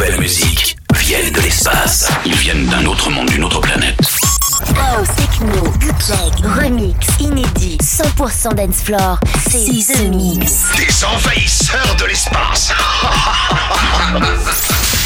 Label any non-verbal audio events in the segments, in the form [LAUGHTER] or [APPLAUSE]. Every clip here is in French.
nouvelle musique viennent de l'espace. Ils viennent d'un autre monde, d'une autre planète. House, techno, bootleg, remix, inédit, 100% dance floor, c'est The Mix. Des envahisseurs de l'espace. [LAUGHS]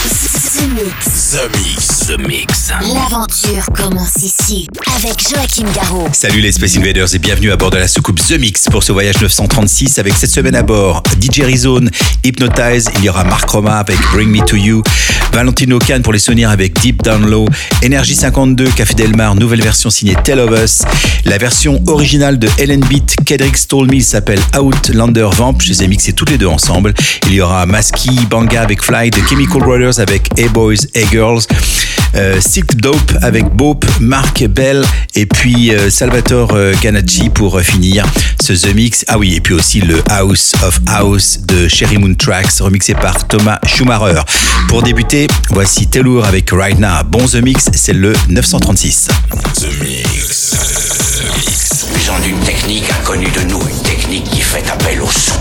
The Mix. The Mix. The Mix. L'aventure commence ici avec Joachim Garraud. Salut les Space Invaders et bienvenue à bord de la soucoupe The Mix pour ce voyage 936 avec cette semaine à bord DJ Rizone, Hypnotize, il y aura Mark Roma avec Bring Me To You, Valentino Khan pour les souvenirs avec Deep Down Low, Energy 52, Café Delmar, nouvelle version signée Tell of Us, la version originale de Ellen Beat, Kedrick Stole Me s'appelle Outlander Vamp, je les ai mixés toutes les deux ensemble, il y aura Maski, Banga avec Fly, The Chemical Brothers avec Hey Boys, Hey Girls, euh, Silk Dope avec Bope, Mark Bell et puis euh, Salvatore euh, Ganacci pour euh, finir ce The Mix. Ah oui, et puis aussi le House of House de Sherry Moon Tracks remixé par Thomas Schumacher. Pour débuter, voici Telour avec Right Now. Bon The Mix, c'est le 936. The Mix. Usant d'une technique inconnue de nous, une technique qui fait appel au son.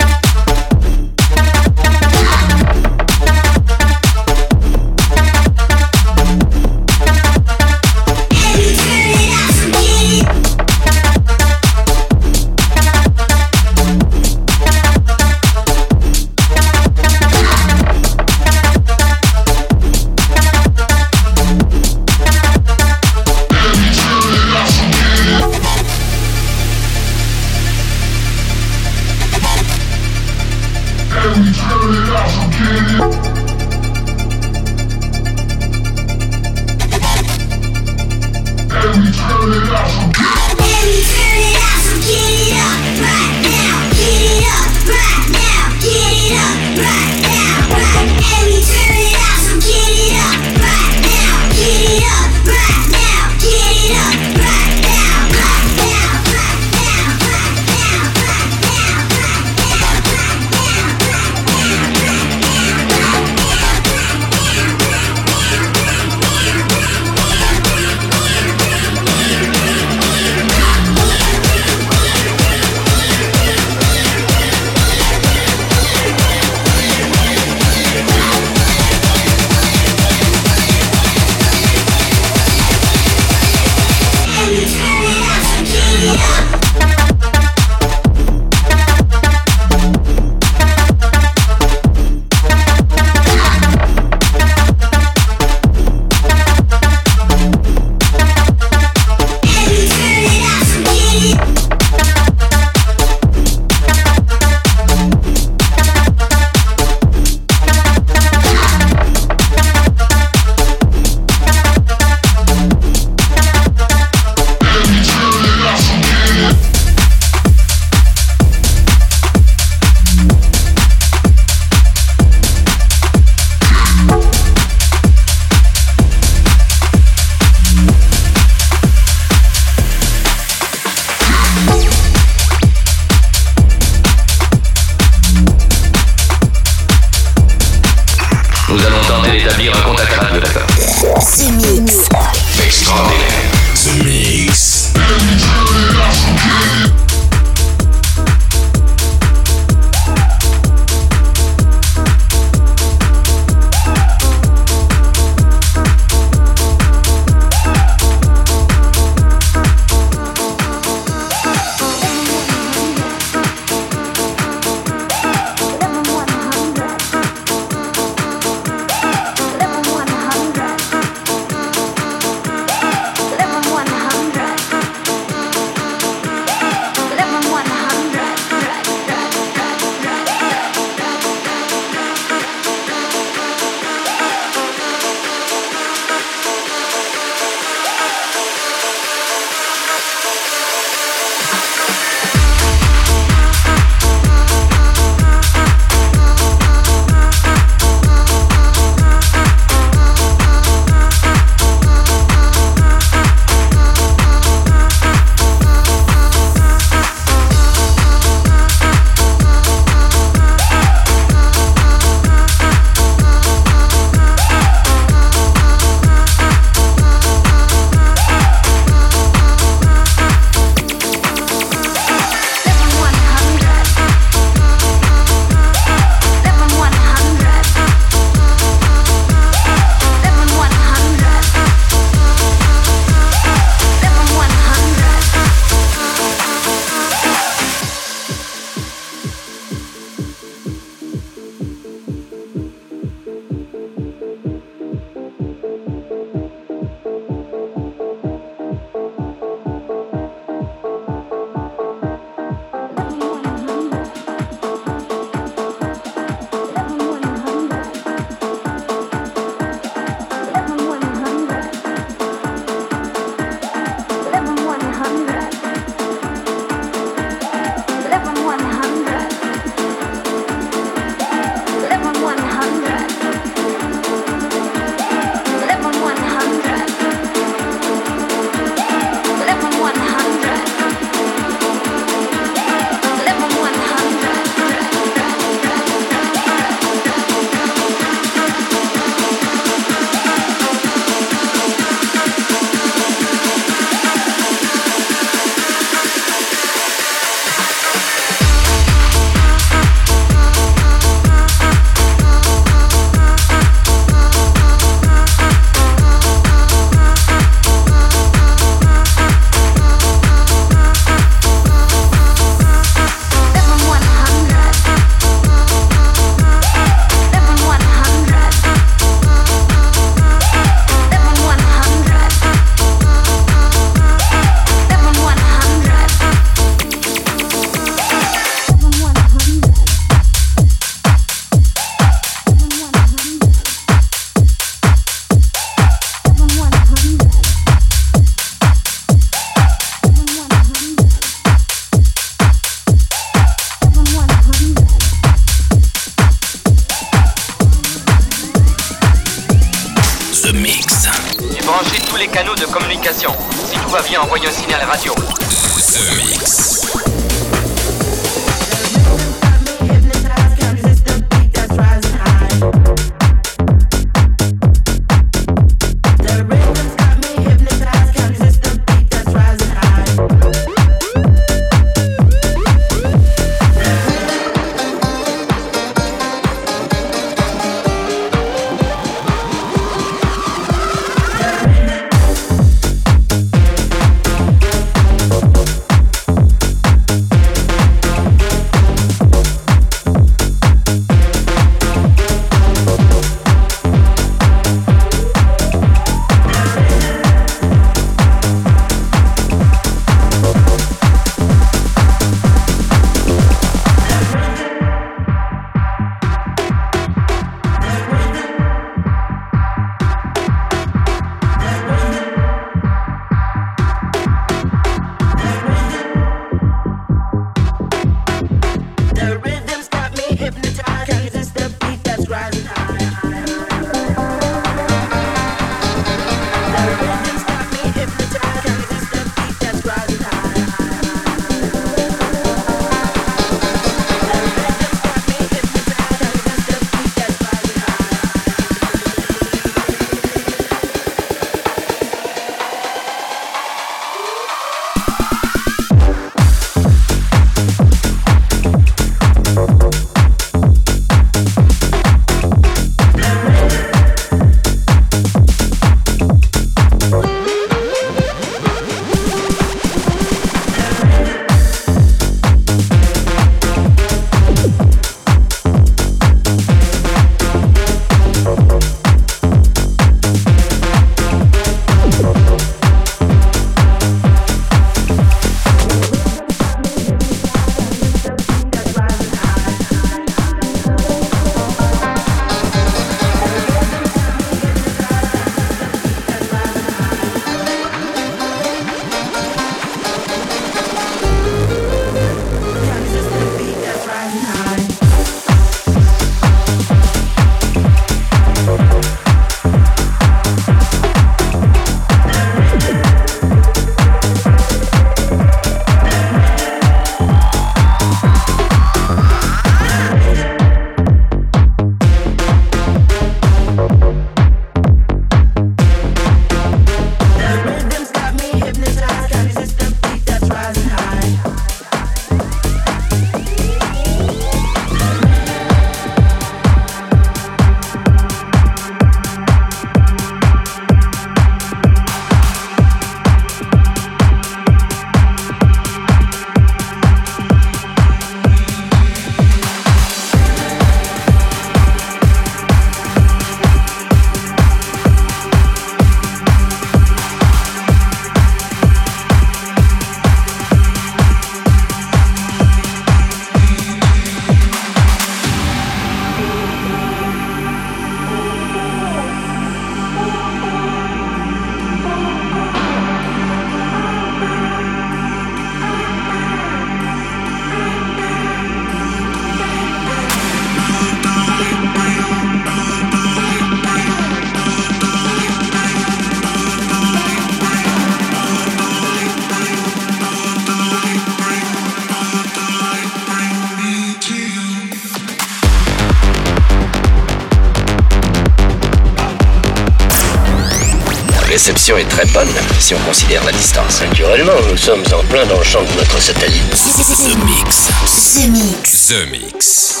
Très bonne si on considère la distance. Naturellement, nous sommes en plein dans le champ de notre satellite. The Mix. The Mix. The Mix.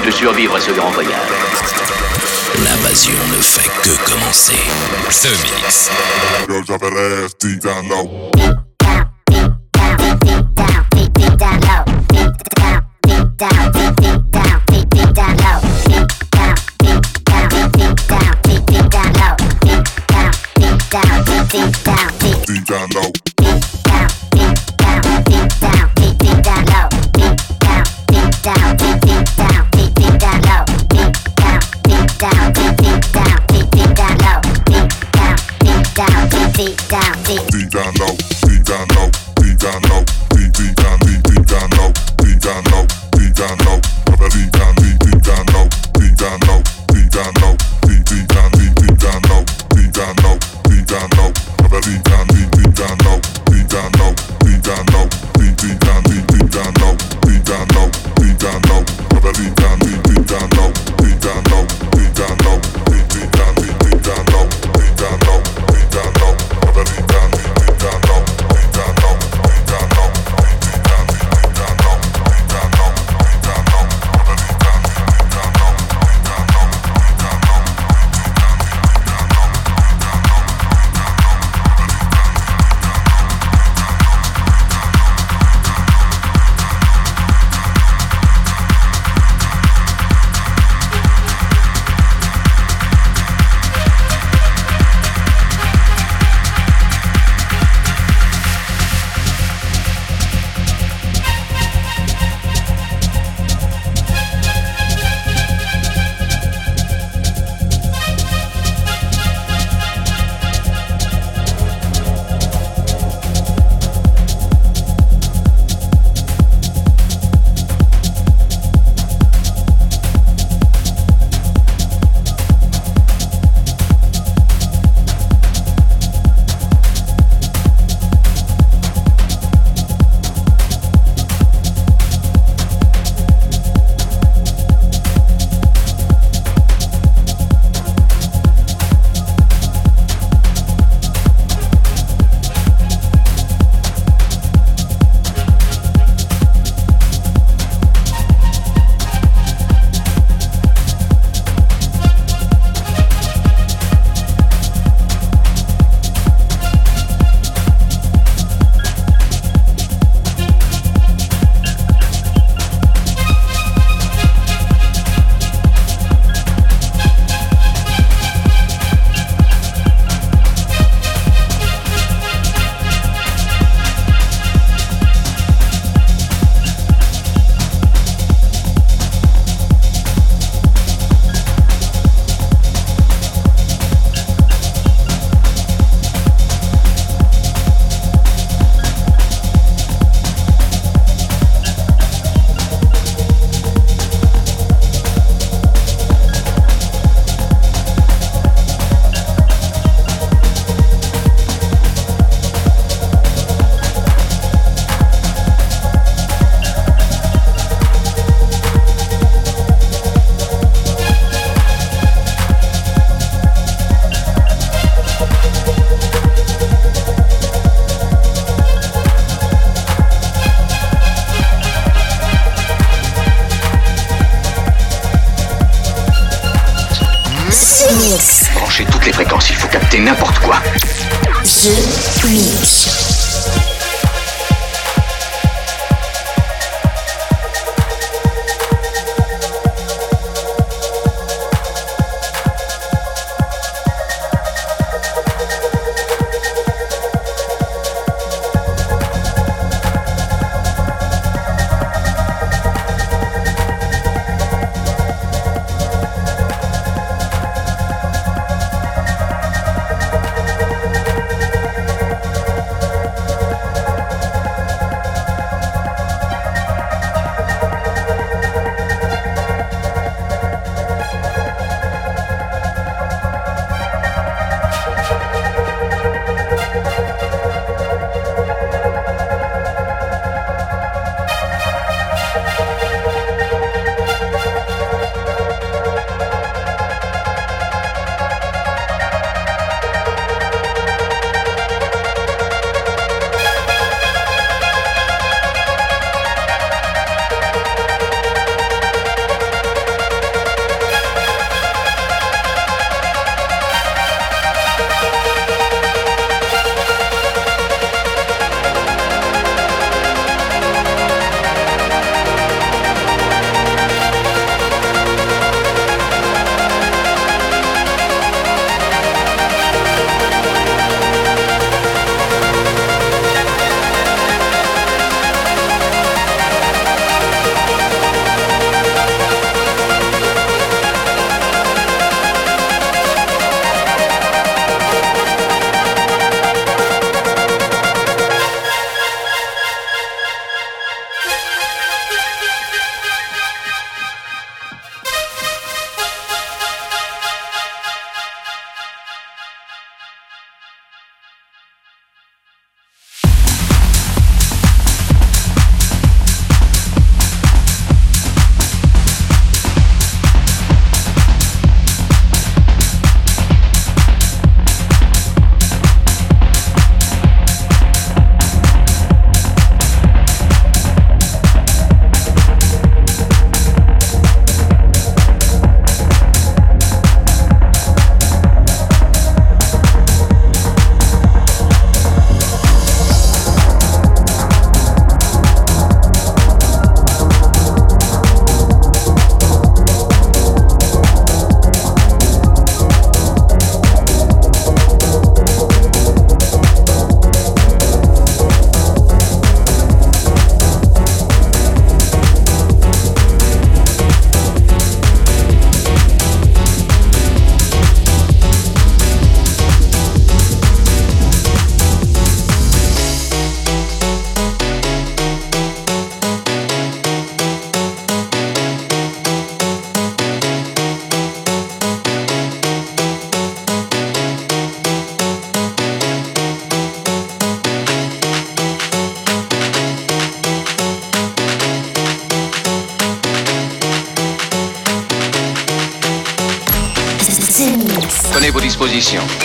de survivre à ce grand voyage. L'invasion ne fait que commencer. Ce mix. down low, deep down low.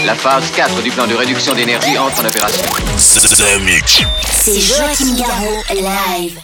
La phase 4 du plan de réduction d'énergie entre en opération. C'est Joachim Garraud, live.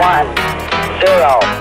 one, zero.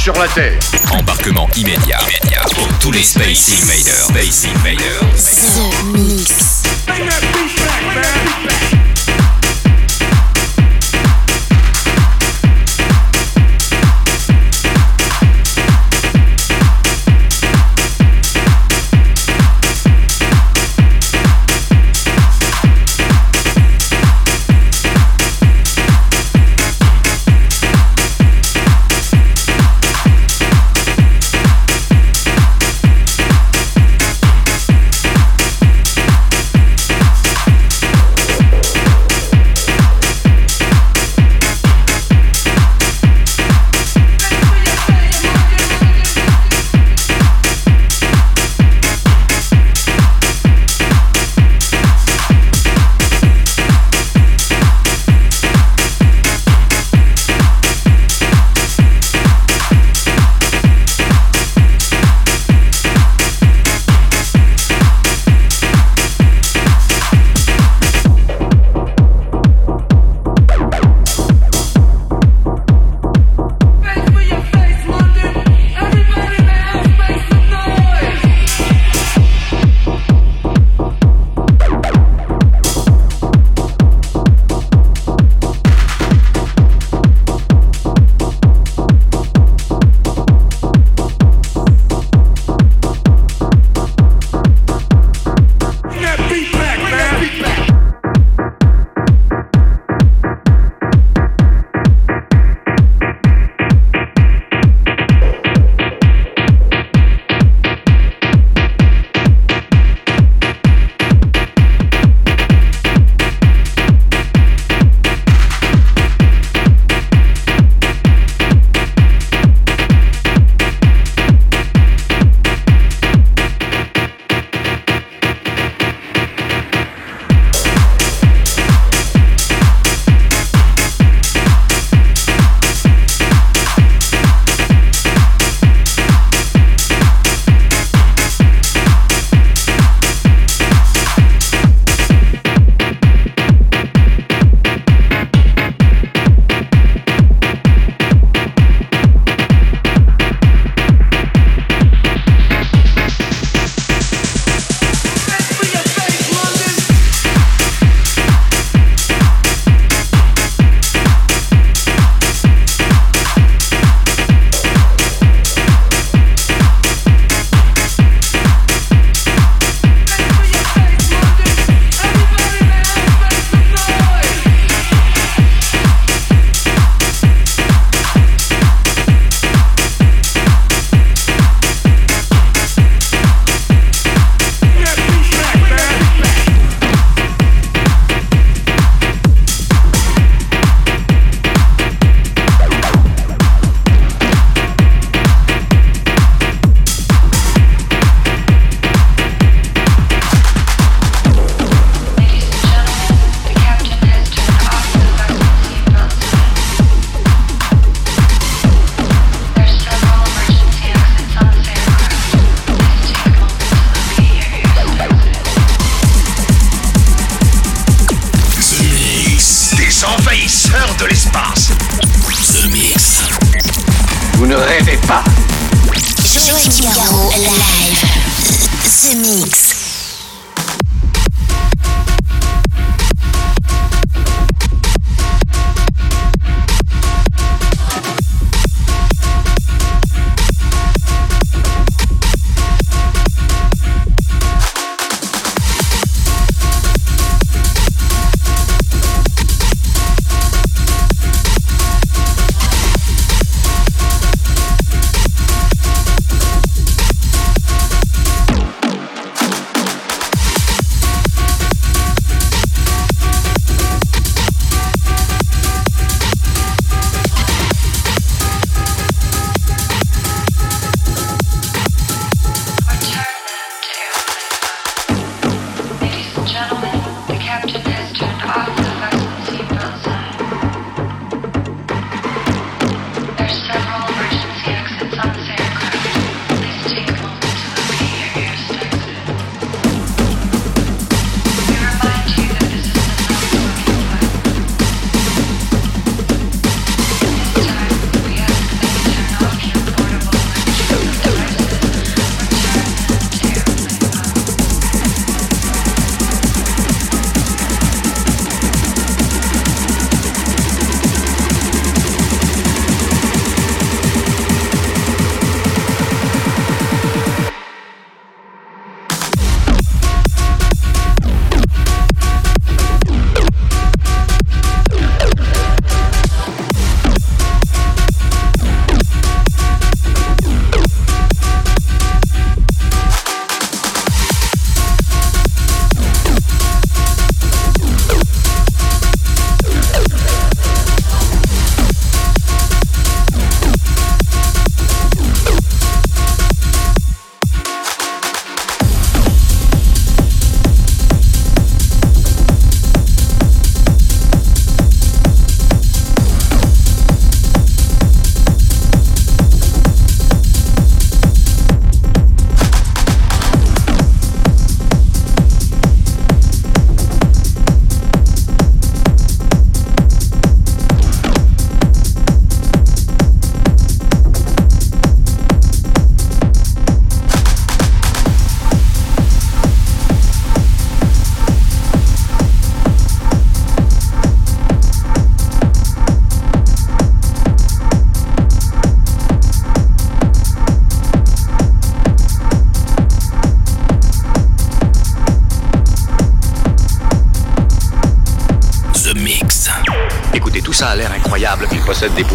Sur la Terre. Embarquement immédiat, immédiat pour tous les Space Invaders. Space Invaders. The Mix. Mix.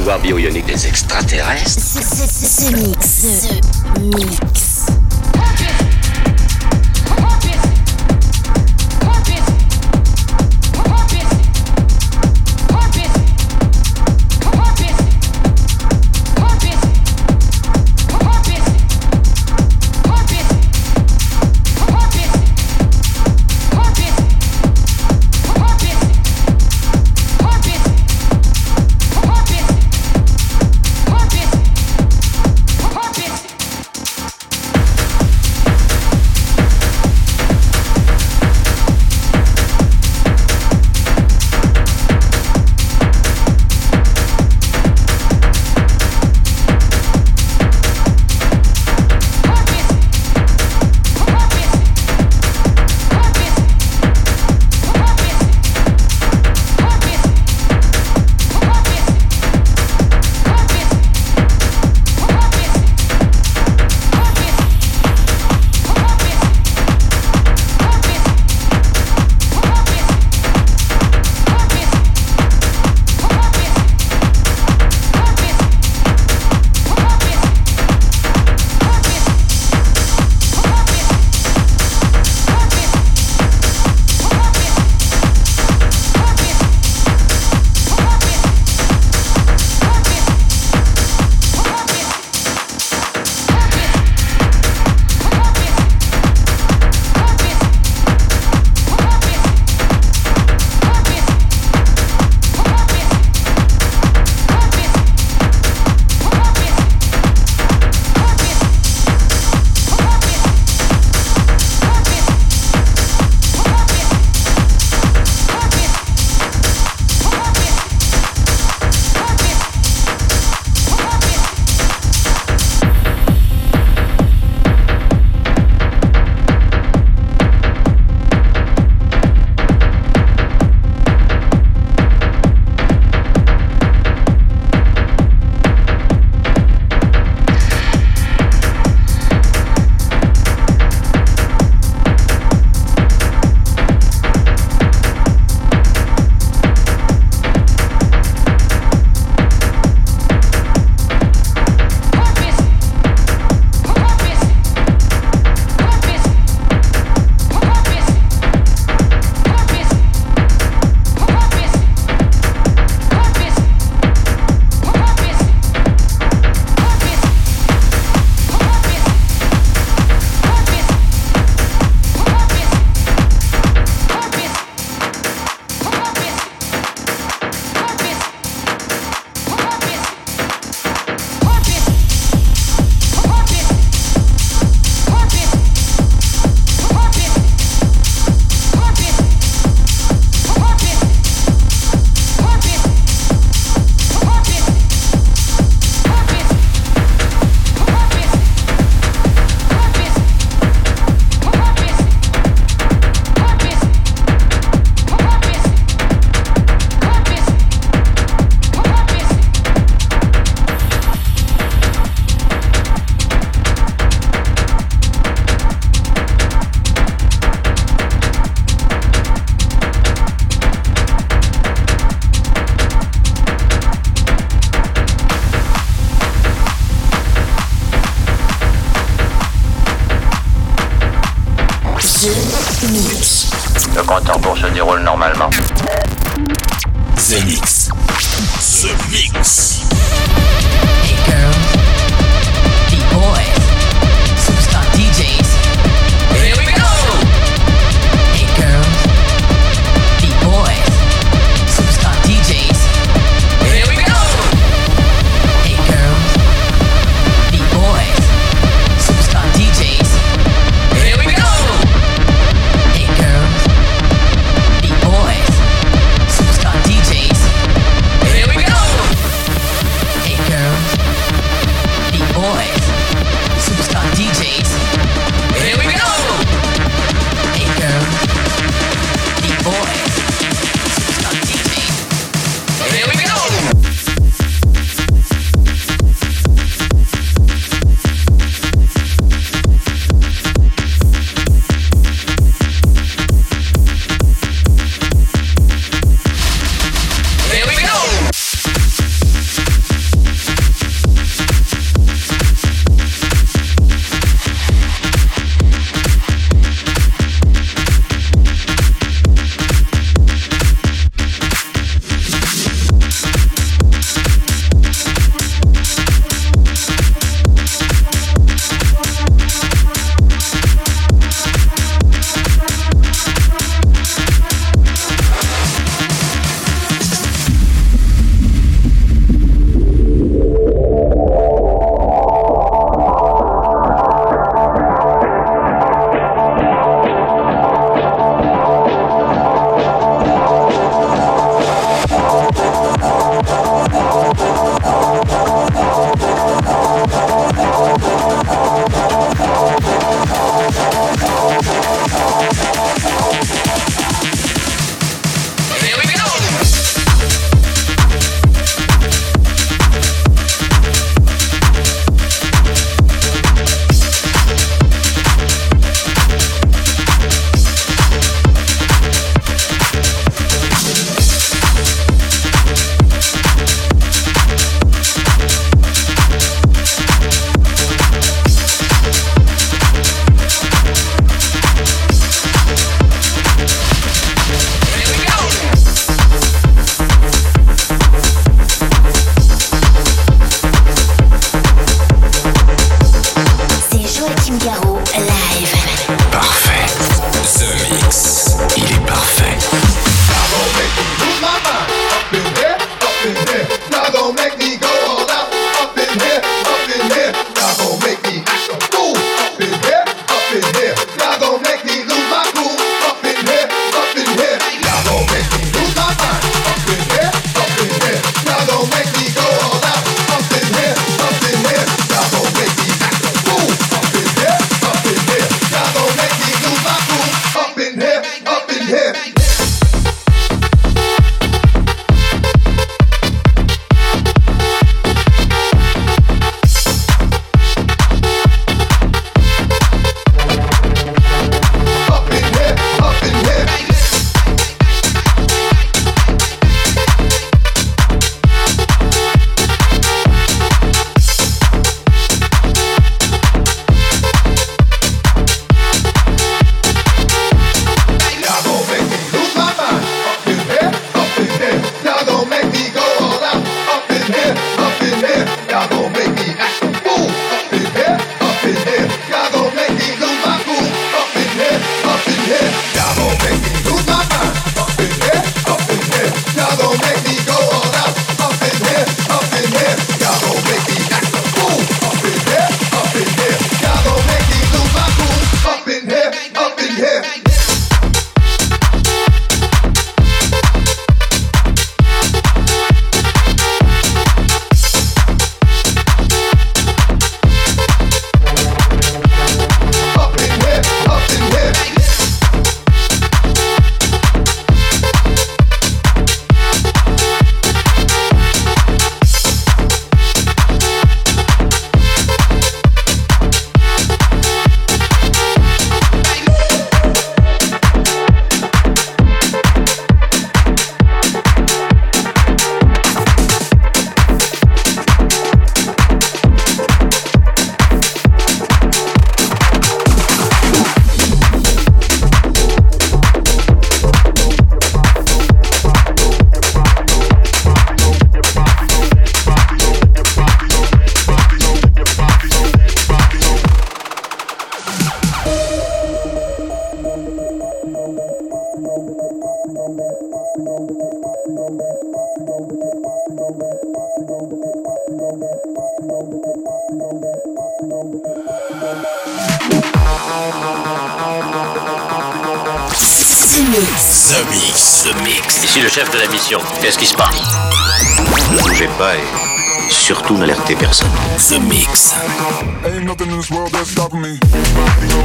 Warrior The Mix.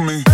me.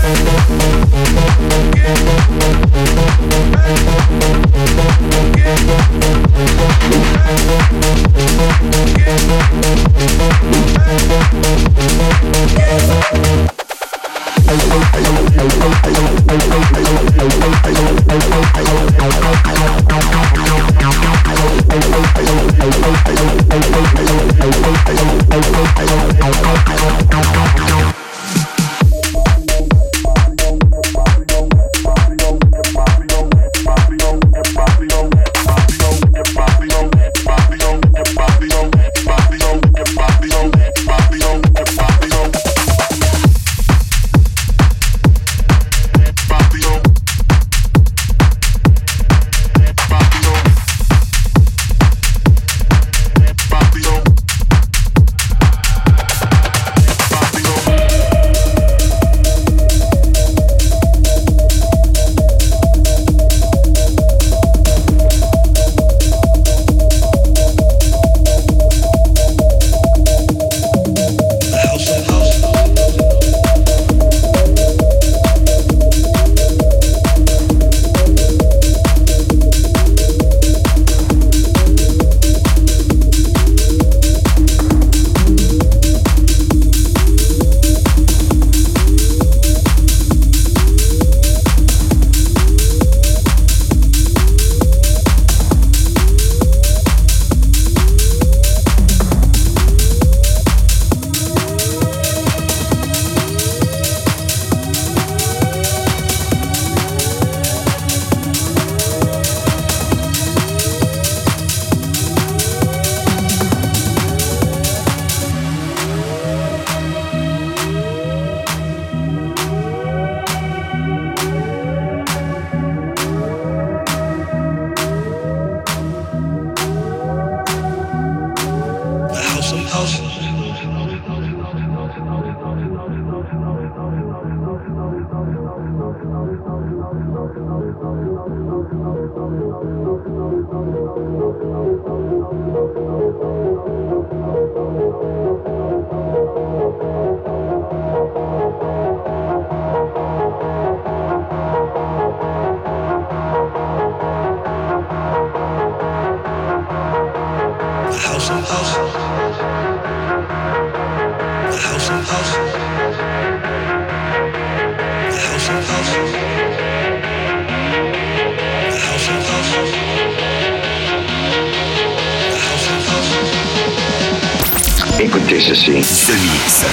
Écoutez ceci. The Mix.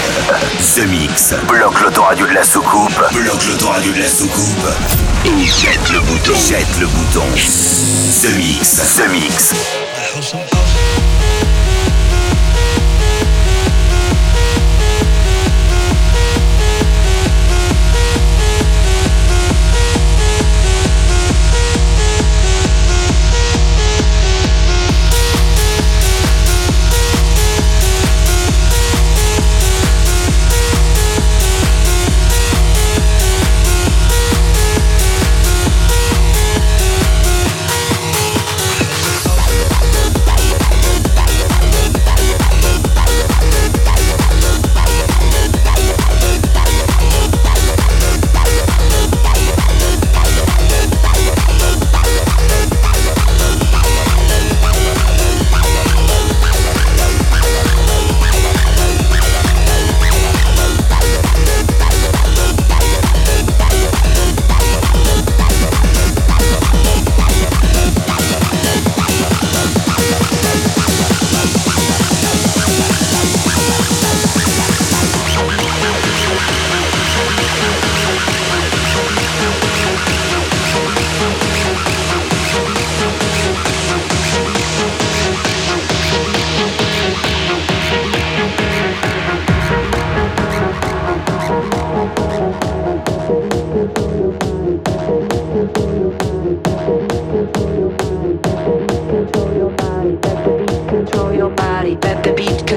The Mix. Bloque l'autoradio de la soucoupe. Bloque l'autoradio de la soucoupe. Et jette le bouton. Jette le bouton. The Mix. The Mix.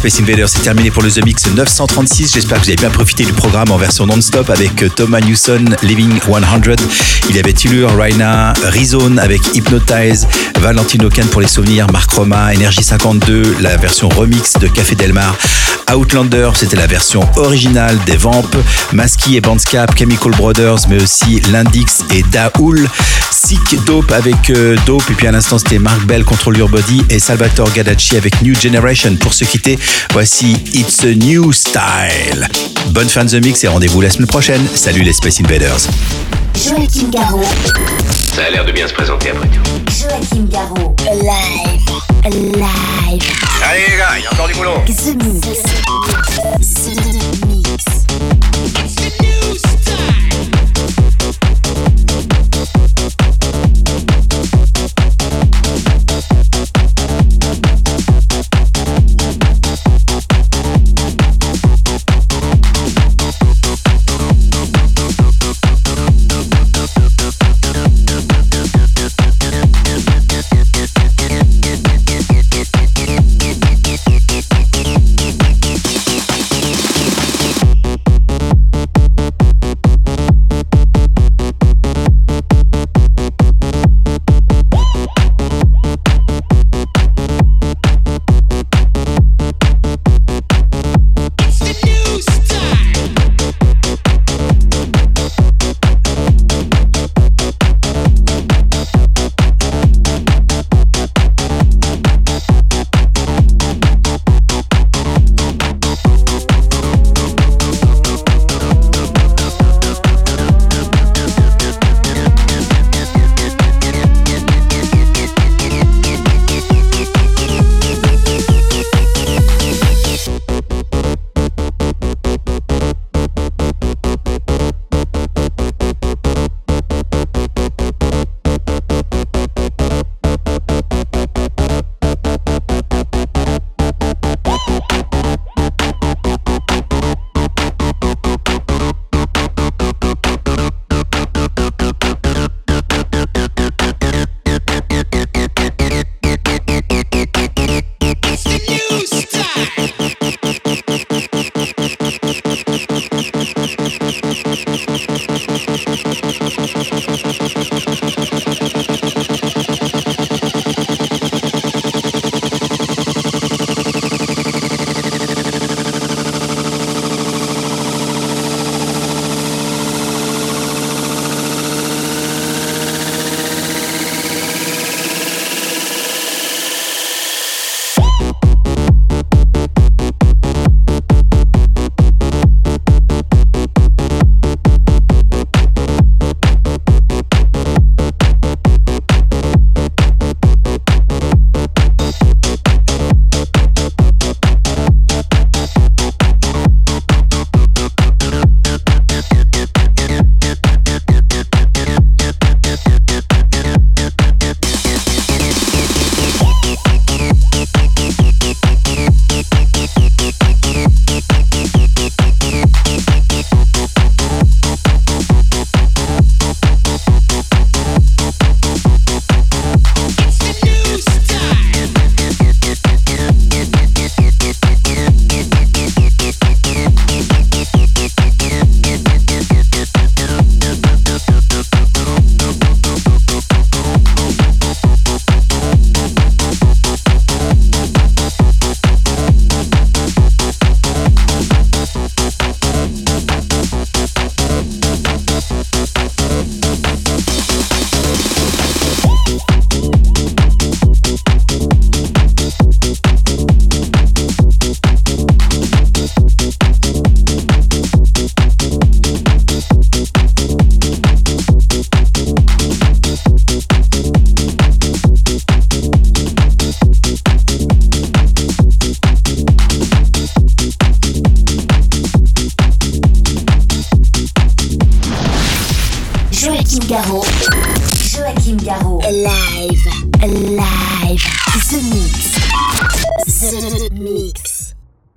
Space Invaders, c'est terminé pour le The Mix 936. J'espère que vous avez bien profité du programme en version non-stop avec Thomas Newson, Living 100. Il y avait Tillur, Raina, Rizone avec Hypnotize, Valentino Khan pour les souvenirs, Marc Roma, Energy 52, la version remix de Café Delmar, Outlander, c'était la version originale des Vamp, Maski et Bandscap, Chemical Brothers, mais aussi Lindix et Daoul, Dope avec euh, Dope, et puis à l'instant c'était Mark Bell, Control Your Body et Salvatore Gadacci avec New Generation. Pour se quitter, voici It's a New Style. Bonne fin de The Mix et rendez-vous la semaine prochaine. Salut les Space Invaders. Joachim Garraud. Ça a l'air de bien se présenter après tout. Joachim Garraud. Live. Live. Allez les gars, il y a encore du boulot. The Mix. The